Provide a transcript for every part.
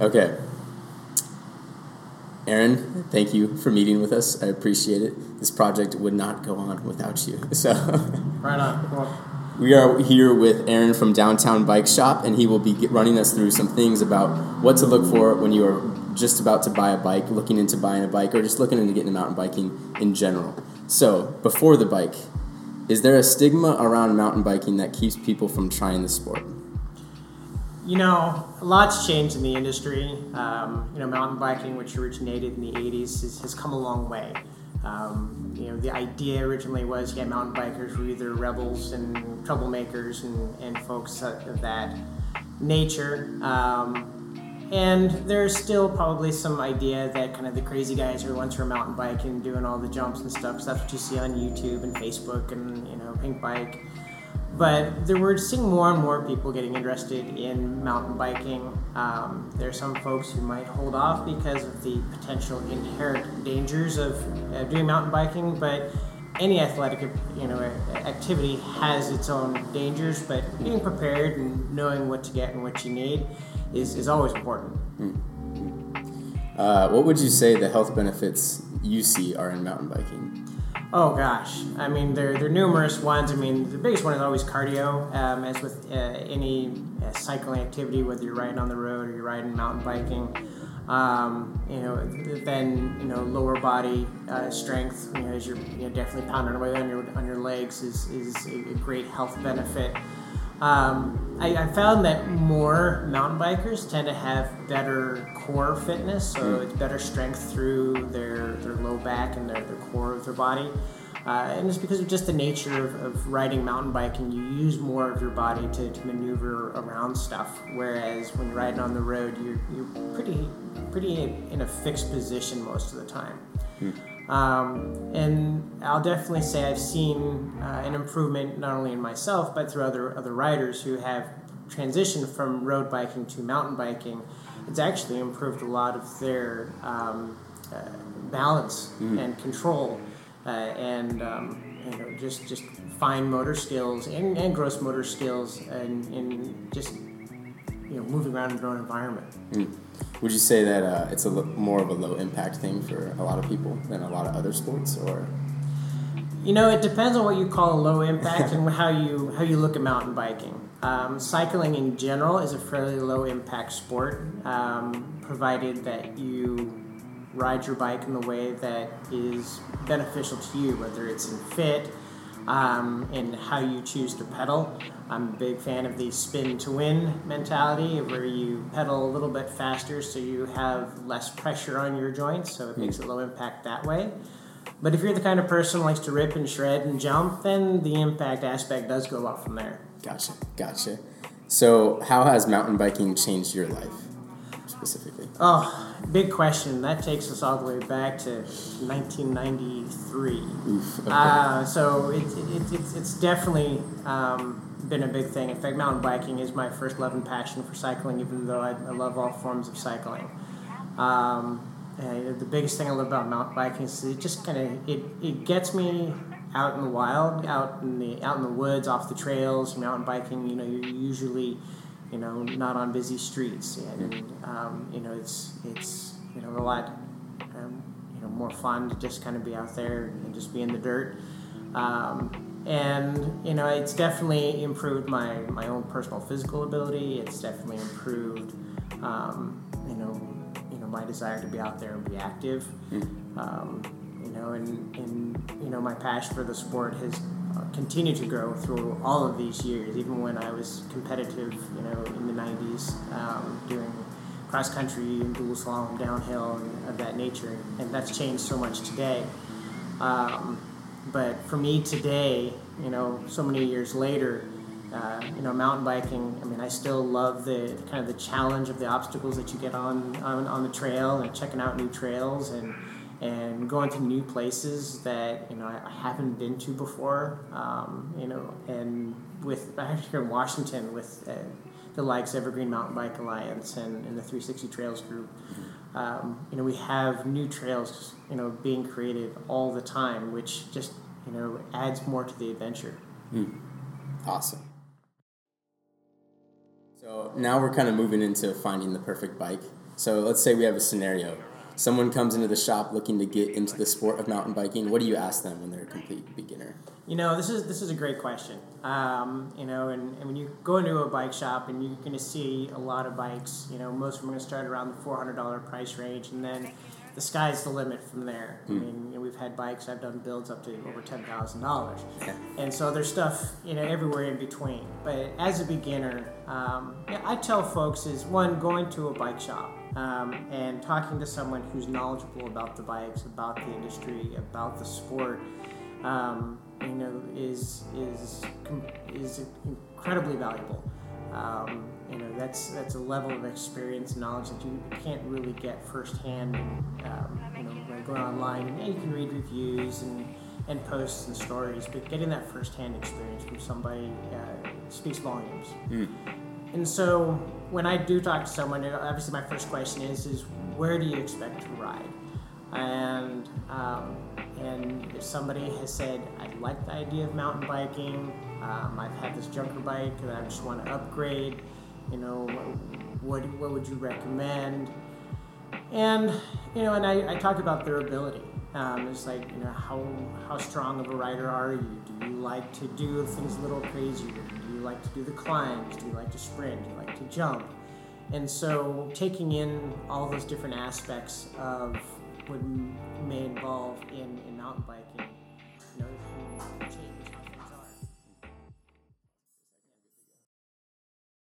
Okay. Aaron, thank you for meeting with us. I appreciate it. This project would not go on without you. So, Right on. Cool. we are here with Aaron from Downtown Bike Shop, and he will be running us through some things about what to look for when you are just about to buy a bike, looking into buying a bike, or just looking into getting into mountain biking in general. So, before the bike, is there a stigma around mountain biking that keeps people from trying the sport? You know, a lot's changed in the industry. Um, you know, mountain biking, which originated in the 80s, has, has come a long way. Um, you know, the idea originally was, yeah, mountain bikers were either rebels and troublemakers and, and folks of that nature. Um, and there's still probably some idea that kind of the crazy guys who are mountain biking, doing all the jumps and stuff. So that's what you see on YouTube and Facebook and, you know, Pinkbike. But there we're seeing more and more people getting interested in mountain biking. Um, there are some folks who might hold off because of the potential inherent dangers of uh, doing mountain biking. But any athletic, you know, activity has its own dangers. But being prepared and knowing what to get and what you need is, is always important. Uh, what would you say the health benefits you see are in mountain biking? Oh gosh, I mean there there are numerous ones. I mean the biggest one is always cardio, um, as with uh, any uh, cycling activity, whether you're riding on the road or you're riding mountain biking. Um, you know, then you know lower body uh, strength. You know, as you're you know, definitely pounding away on your on your legs is is a, a great health benefit. Um, I, I found that more mountain bikers tend to have better core fitness, so it's better strength through their, their low back and their, their core of their body. Uh, and it's because of just the nature of, of riding mountain biking, you use more of your body to, to maneuver around stuff. Whereas when you're riding on the road, you're, you're pretty, pretty in a fixed position most of the time. Um, and I'll definitely say I've seen uh, an improvement not only in myself but through other other riders who have transitioned from road biking to mountain biking. It's actually improved a lot of their um, uh, balance and control, uh, and um, you know just just fine motor skills and, and gross motor skills, and in just you know moving around in their own environment. Would you say that uh, it's a lo- more of a low impact thing for a lot of people than a lot of other sports, or You know, it depends on what you call a low impact and how you how you look at mountain biking. Um, cycling in general is a fairly low impact sport, um, provided that you ride your bike in the way that is beneficial to you, whether it's in fit, um, and how you choose to pedal. I'm a big fan of the spin to win mentality, where you pedal a little bit faster so you have less pressure on your joints, so it makes it low impact that way. But if you're the kind of person who likes to rip and shred and jump, then the impact aspect does go up from there. gotcha, gotcha. So, how has mountain biking changed your life specifically? Oh, big question. That takes us all the way back to 1993. Oof. Okay. Uh, so it, it, it's, it's definitely um, been a big thing. In fact, mountain biking is my first love and passion for cycling, even though I, I love all forms of cycling. Um, the biggest thing I love about mountain biking is it just kind of it, it gets me out in the wild, out in the out in the woods, off the trails. Mountain biking, you know, you're usually, you know, not on busy streets, and um, you know, it's it's you know a lot um, you know more fun to just kind of be out there and just be in the dirt. Um, and you know, it's definitely improved my my own personal physical ability. It's definitely improved, um, you know, you know my desire to be out there and be active. Um, you know, and, and you know my passion for the sport has continued to grow through all of these years. Even when I was competitive, you know, in the '90s, um, doing cross country and dual slalom, downhill, and of that nature, and that's changed so much today. Um, but for me today, you know, so many years later, uh, you know, mountain biking. I mean, I still love the kind of the challenge of the obstacles that you get on on, on the trail and checking out new trails and and going to new places that you know I, I haven't been to before. Um, you know, and with actually here in Washington with uh, the likes Evergreen Mountain Bike Alliance and, and the 360 Trails Group. Um, you know, we have new trails, you know, being created all the time, which just, you know, adds more to the adventure. Awesome. So now we're kind of moving into finding the perfect bike. So let's say we have a scenario. Someone comes into the shop looking to get into the sport of mountain biking. What do you ask them when they're a complete beginner? You know, this is this is a great question. Um, you know, and, and when you go into a bike shop and you're going to see a lot of bikes, you know, most of them are going to start around the four hundred dollar price range, and then the sky's the limit from there. Mm. I mean, you know, we've had bikes I've done builds up to over ten thousand dollars, and so there's stuff you know everywhere in between. But as a beginner, um, I tell folks is one going to a bike shop um, and talking to someone who's knowledgeable about the bikes, about the industry, about the sport, um, you know, is is is incredibly valuable. Um, you know, that's that's a level of experience and knowledge that you can't really get firsthand. Um, you know, by going online and you can read reviews and and posts and stories, but getting that firsthand experience from somebody uh, speaks volumes. Mm. And so when I do talk to someone, obviously my first question is, is where do you expect to ride? And um, and if somebody has said, I like the idea of mountain biking, um, I've had this junker bike and I just want to upgrade, you know, what, what would you recommend? And, you know, and I, I talk about durability. Um, it's like, you know, how, how strong of a rider are you? Do you like to do things a little crazier? Like to do the climbs? Do you like to sprint? Do you like to jump? And so taking in all those different aspects of what may involve in, in mountain biking, you know, can change how things are.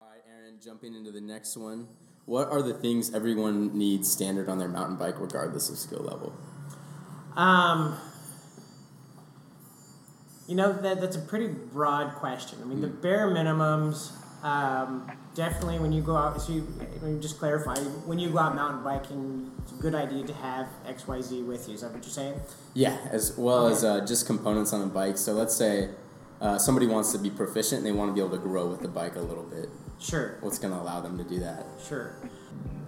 All right, Aaron, jumping into the next one. What are the things everyone needs standard on their mountain bike, regardless of skill level? Um, you know that that's a pretty broad question. I mean, mm. the bare minimums. Um, definitely, when you go out, so you, just clarify. When you go out mountain biking, it's a good idea to have X, Y, Z with you. Is that what you're saying? Yeah, as well okay. as uh, just components on a bike. So let's say uh, somebody wants to be proficient and they want to be able to grow with the bike a little bit. Sure. What's going to allow them to do that? Sure.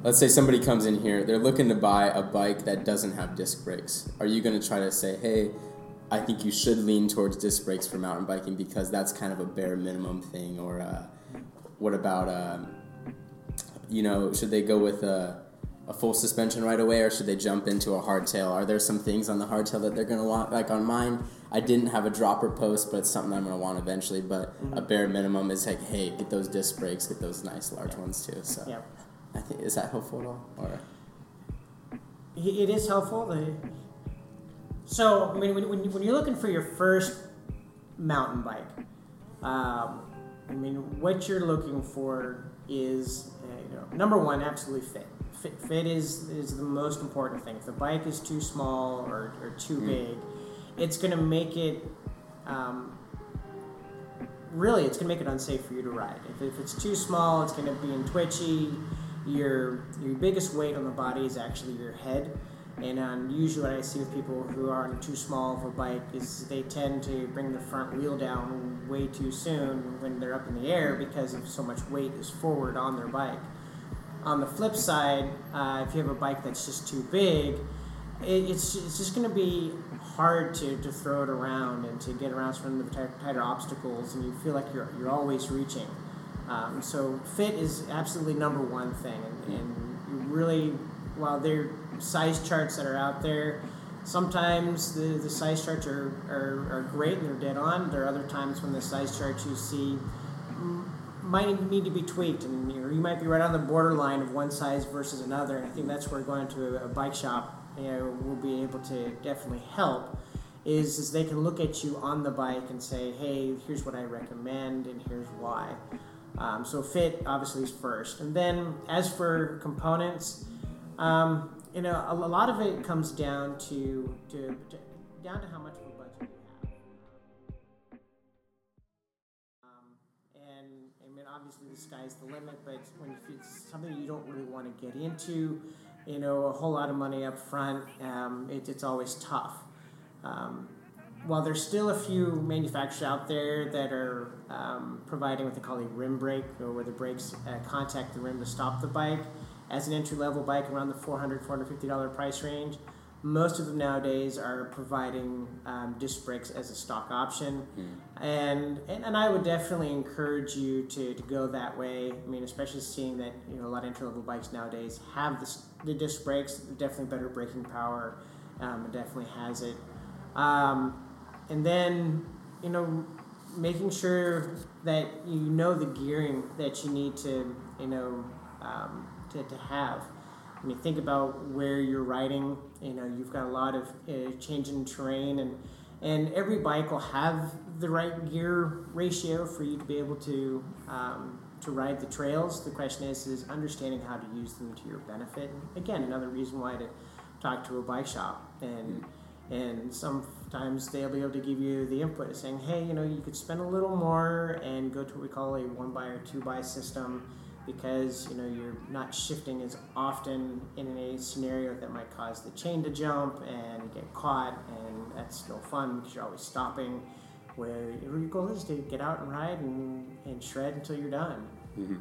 Let's say somebody comes in here, they're looking to buy a bike that doesn't have disc brakes. Are you going to try to say, hey, I think you should lean towards disc brakes for mountain biking because that's kind of a bare minimum thing. Or uh, what about, um, you know, should they go with a, a, full suspension right away or should they jump into a hardtail? Are there some things on the hardtail that they're going to want? Like on mine, I didn't have a dropper post, but it's something I'm going to want eventually. But mm-hmm. a bare minimum is like, hey, get those disc brakes, get those nice large yeah. ones too. So yeah. I think, is that helpful at all? Or? It is helpful. So, I mean, when, when, when you're looking for your first mountain bike, um, I mean, what you're looking for is, uh, you know, number one, absolutely fit. Fit, fit is, is the most important thing. If the bike is too small or, or too mm. big, it's going to make it, um, really, it's going to make it unsafe for you to ride. If, if it's too small, it's going to be in twitchy. Your, your biggest weight on the body is actually your head. And um, usually, what I see with people who are on too small of a bike is they tend to bring the front wheel down way too soon when they're up in the air because of so much weight is forward on their bike. On the flip side, uh, if you have a bike that's just too big, it, it's, it's just going to be hard to, to throw it around and to get around some of the tighter obstacles, and you feel like you're, you're always reaching. Um, so, fit is absolutely number one thing, and, and really, while they're size charts that are out there. Sometimes the, the size charts are, are, are great and they're dead on. There are other times when the size charts you see might need to be tweaked, and you, you might be right on the borderline of one size versus another. And I think that's where going to a, a bike shop you know, will be able to definitely help. Is, is they can look at you on the bike and say, hey, here's what I recommend, and here's why. Um, so fit obviously is first, and then as for components, um, you know, a, a, lot of it comes down to, to, to, down to how much of a budget you have. Um, and I mean, obviously the sky's the limit, but when it's something you don't really want to get into, you know, a whole lot of money up front, um, it, it's always tough. Um, while there's still a few manufacturers out there that are um, providing what they call a rim brake, or where the brakes uh, contact the rim to stop the bike, as an entry level bike around the $400, $450 price range. most of them nowadays are providing um, disc brakes as a stock option, mm. and, and and I would definitely encourage you to, to go that way. I mean, especially seeing that you know a lot of entry level bikes nowadays have the, the disc brakes, definitely better braking power. Um, it definitely has it, um, and then you know making sure that you know the gearing that you need to you know um, to, to have. I mean, think about where you're riding. You know, you've got a lot of uh, change in terrain, and and every bike will have the right gear ratio for you to be able to um, to ride the trails. The question is is understanding how to use them to your benefit. And Again, another reason why to talk to a bike shop and and sometimes they'll be able to give you the input saying hey you know you could spend a little more and go to what we call a one by or two by system because you know you're not shifting as often in a scenario that might cause the chain to jump and get caught, and that's no fun because you're always stopping. Where your goal is to get out and ride and, and shred until you're done. Mm-hmm.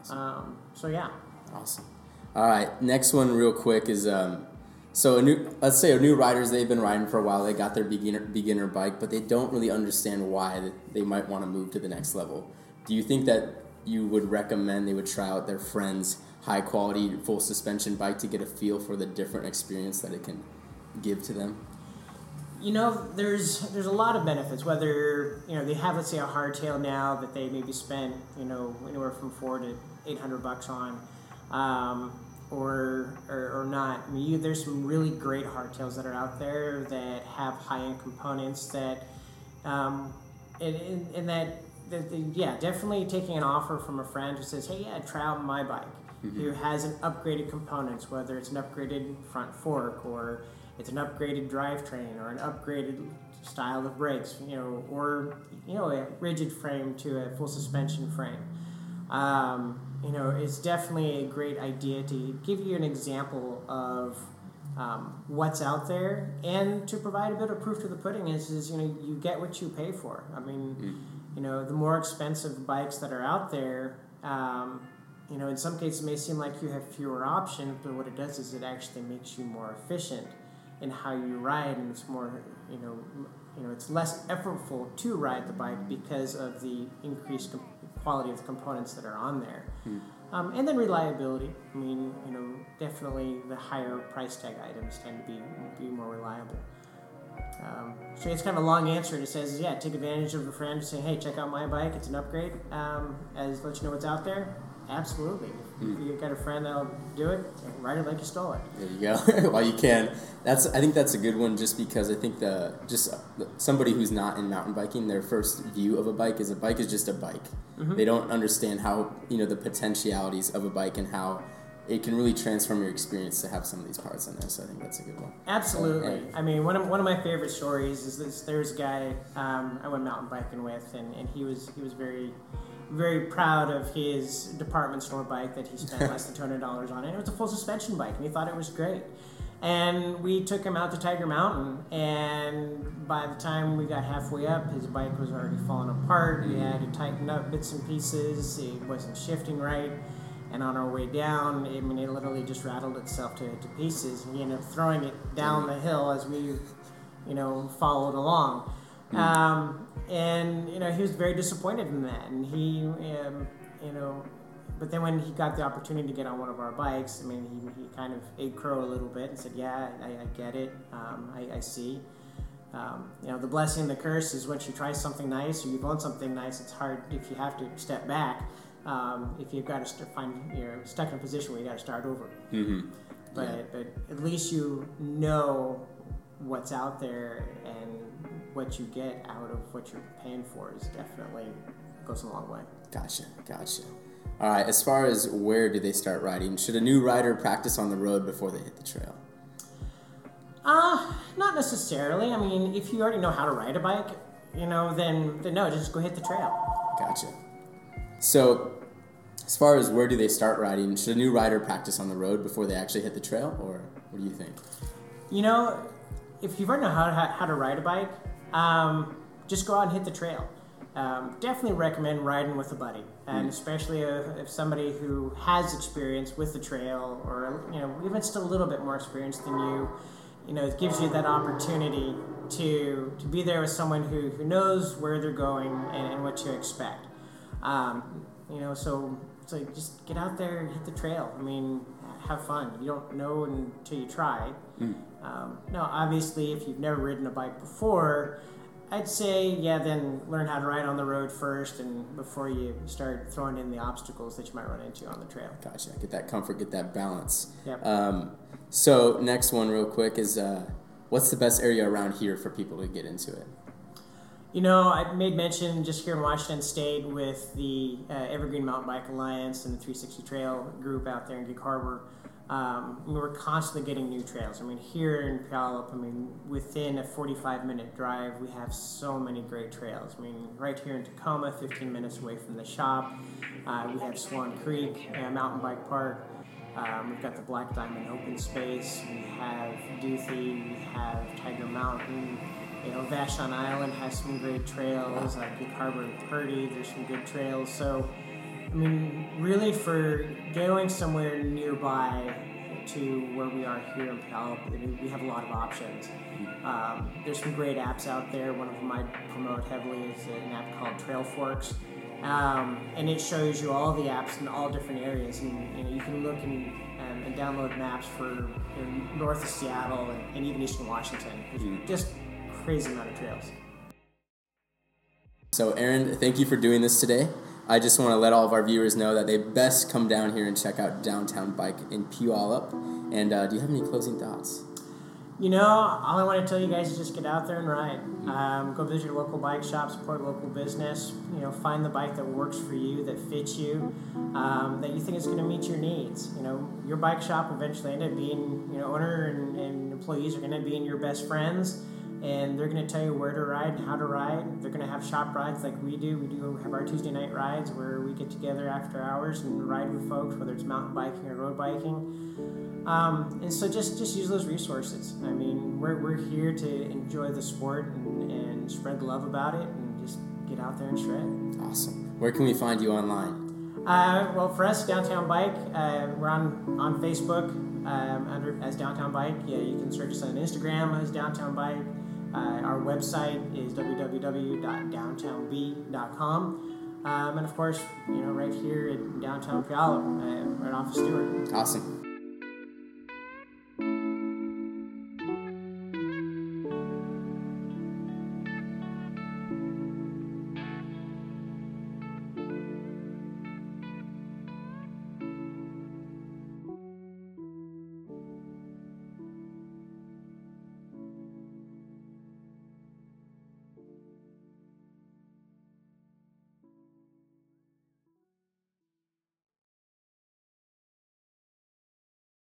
Awesome. Um, so yeah. Awesome. All right, next one, real quick, is um, so a new. Let's say a new riders they've been riding for a while. They got their beginner beginner bike, but they don't really understand why they might want to move to the next level. Do you think that you would recommend they would try out their friend's high quality full suspension bike to get a feel for the different experience that it can give to them? You know, there's there's a lot of benefits. Whether you know they have, let's say, a hardtail now that they maybe spent you know anywhere from four to eight hundred bucks on, um, or, or, or not. I mean, you, there's some really great hardtails that are out there that have high end components that, um, and, and, and that the, the, yeah, definitely taking an offer from a friend who says, "Hey, yeah, try out my bike," mm-hmm. who has an upgraded components, whether it's an upgraded front fork or it's an upgraded drivetrain or an upgraded style of brakes, you know, or you know, a rigid frame to a full suspension frame. Um, you know, it's definitely a great idea to give you an example of um, what's out there and to provide a bit of proof to the pudding is, is you know you get what you pay for i mean mm you know, the more expensive bikes that are out there, um, you know, in some cases it may seem like you have fewer options, but what it does is it actually makes you more efficient in how you ride, and it's more, you know, you know, it's less effortful to ride the bike because of the increased com- quality of the components that are on there. Hmm. Um, and then reliability. I mean, you know, definitely the higher price tag items tend to be be more reliable. Um, so it's kind of a long answer. It says, yeah, take advantage of a friend saying, hey, check out my bike. It's an upgrade. Um, as let you know what's out there. Absolutely. Mm. If you've got a friend that'll do it, ride it like you stole it. There you go. While you can. That's I think that's a good one just because I think the just somebody who's not in mountain biking, their first view of a bike is a bike is just a bike. Mm-hmm. They don't understand how you know the potentialities of a bike and how it can really transform your experience to have some of these parts in there. So I think that's a good one. Absolutely. I mean, one of, one of my favorite stories is this. There's a guy um, I went mountain biking with, and, and he was he was very very proud of his department store bike that he spent less than two hundred dollars on, and it was a full suspension bike, and he thought it was great. And we took him out to Tiger Mountain, and by the time we got halfway up, his bike was already falling apart. He had to tighten up bits and pieces. It wasn't shifting right and on our way down, I mean, it literally just rattled itself to, to pieces. We ended up throwing it down the hill as we, you know, followed along. Mm. Um, and, you know, he was very disappointed in that. And he, um, you know, but then when he got the opportunity to get on one of our bikes, I mean, he, he kind of ate crow a little bit and said, yeah, I, I get it. Um, I, I, see. Um, you know, the blessing and the curse is once you try something nice or you've owned something nice, it's hard if you have to step back um, if you've got to st- find you're stuck in a position where you got to start over. Mm-hmm. But yeah. but at least you know what's out there and what you get out of what you're paying for is definitely goes a long way. Gotcha, gotcha. All right. As far as where do they start riding? Should a new rider practice on the road before they hit the trail? Uh, not necessarily. I mean, if you already know how to ride a bike, you know, then then no, just go hit the trail. Gotcha. So, as far as where do they start riding, should a new rider practice on the road before they actually hit the trail, or what do you think? You know, if you've already know how to, how to ride a bike, um, just go out and hit the trail. um, definitely recommend riding with a buddy, and especially if, if somebody who has experience with the trail, or you know, even still a little bit more experience than you. You know, it gives you that opportunity to to be there with someone who, who knows where they're going and, and what to expect. Um, you know, so so just get out there and hit the trail. I mean, have fun. You don't know until you try. Um, now, obviously, if you've never ridden a bike before, I'd say yeah, then learn how to ride on the road first, and before you start throwing in the obstacles that you might run into on the trail. Gotcha. Get that comfort, get that balance. Yep. Um, so next one, real quick, is uh, what's the best area around here for people to get into it? You know, I made mention just here in Washington State with the uh, Evergreen Mountain Bike Alliance and the 360 Trail group out there in Gig Harbor. Um, we we're constantly getting new trails. I mean, here in Puyallup, I mean, within a 45 minute drive, we have so many great trails. I mean, right here in Tacoma, 15 minutes away from the shop, uh, we have Swan Creek uh, Mountain Bike Park. Um, we've got the Black Diamond Open Space. We have Duthie. We have Tiger Mountain. You know, Vashon Island has some great trails. Uh, Gig Harbor and Purdy, there's some good trails. So, I mean, really, for going somewhere nearby to where we are here in Puyallup, I mean, we have a lot of options. Um, there's some great apps out there. One of them I promote heavily is an app called Trailforks. Um, and it shows you all the apps in all different areas, and you know you can look and, um, and download maps for you know, north of Seattle and, and even eastern Washington. There's Just crazy amount of trails. So, Aaron, thank you for doing this today. I just want to let all of our viewers know that they best come down here and check out Downtown Bike in Puyallup. And uh, do you have any closing thoughts? You know, all I want to tell you guys is just get out there and ride. Um, go visit your local bike shop, support local business. You know, find the bike that works for you, that fits you, um, that you think is going to meet your needs. You know, your bike shop eventually end up being, you know, owner and, and employees are going to be in your best friends, and they're going to tell you where to ride and how to ride. They're going to have shop rides like we do. We do have our Tuesday night rides where we get together after hours and ride with folks, whether it's mountain biking or road biking. Um, and so just just use those resources. I mean, we're, we're here to enjoy the sport and, and spread love about it and just get out there and shred. Awesome. Where can we find you online? Uh, well, for us, Downtown Bike, uh, we're on, on Facebook um, under as Downtown Bike. Yeah, you can search us on Instagram as Downtown Bike. Uh, our website is www.downtownb.com. Um, and of course, you know, right here in downtown Puyallup, uh, right off of Stewart. Awesome.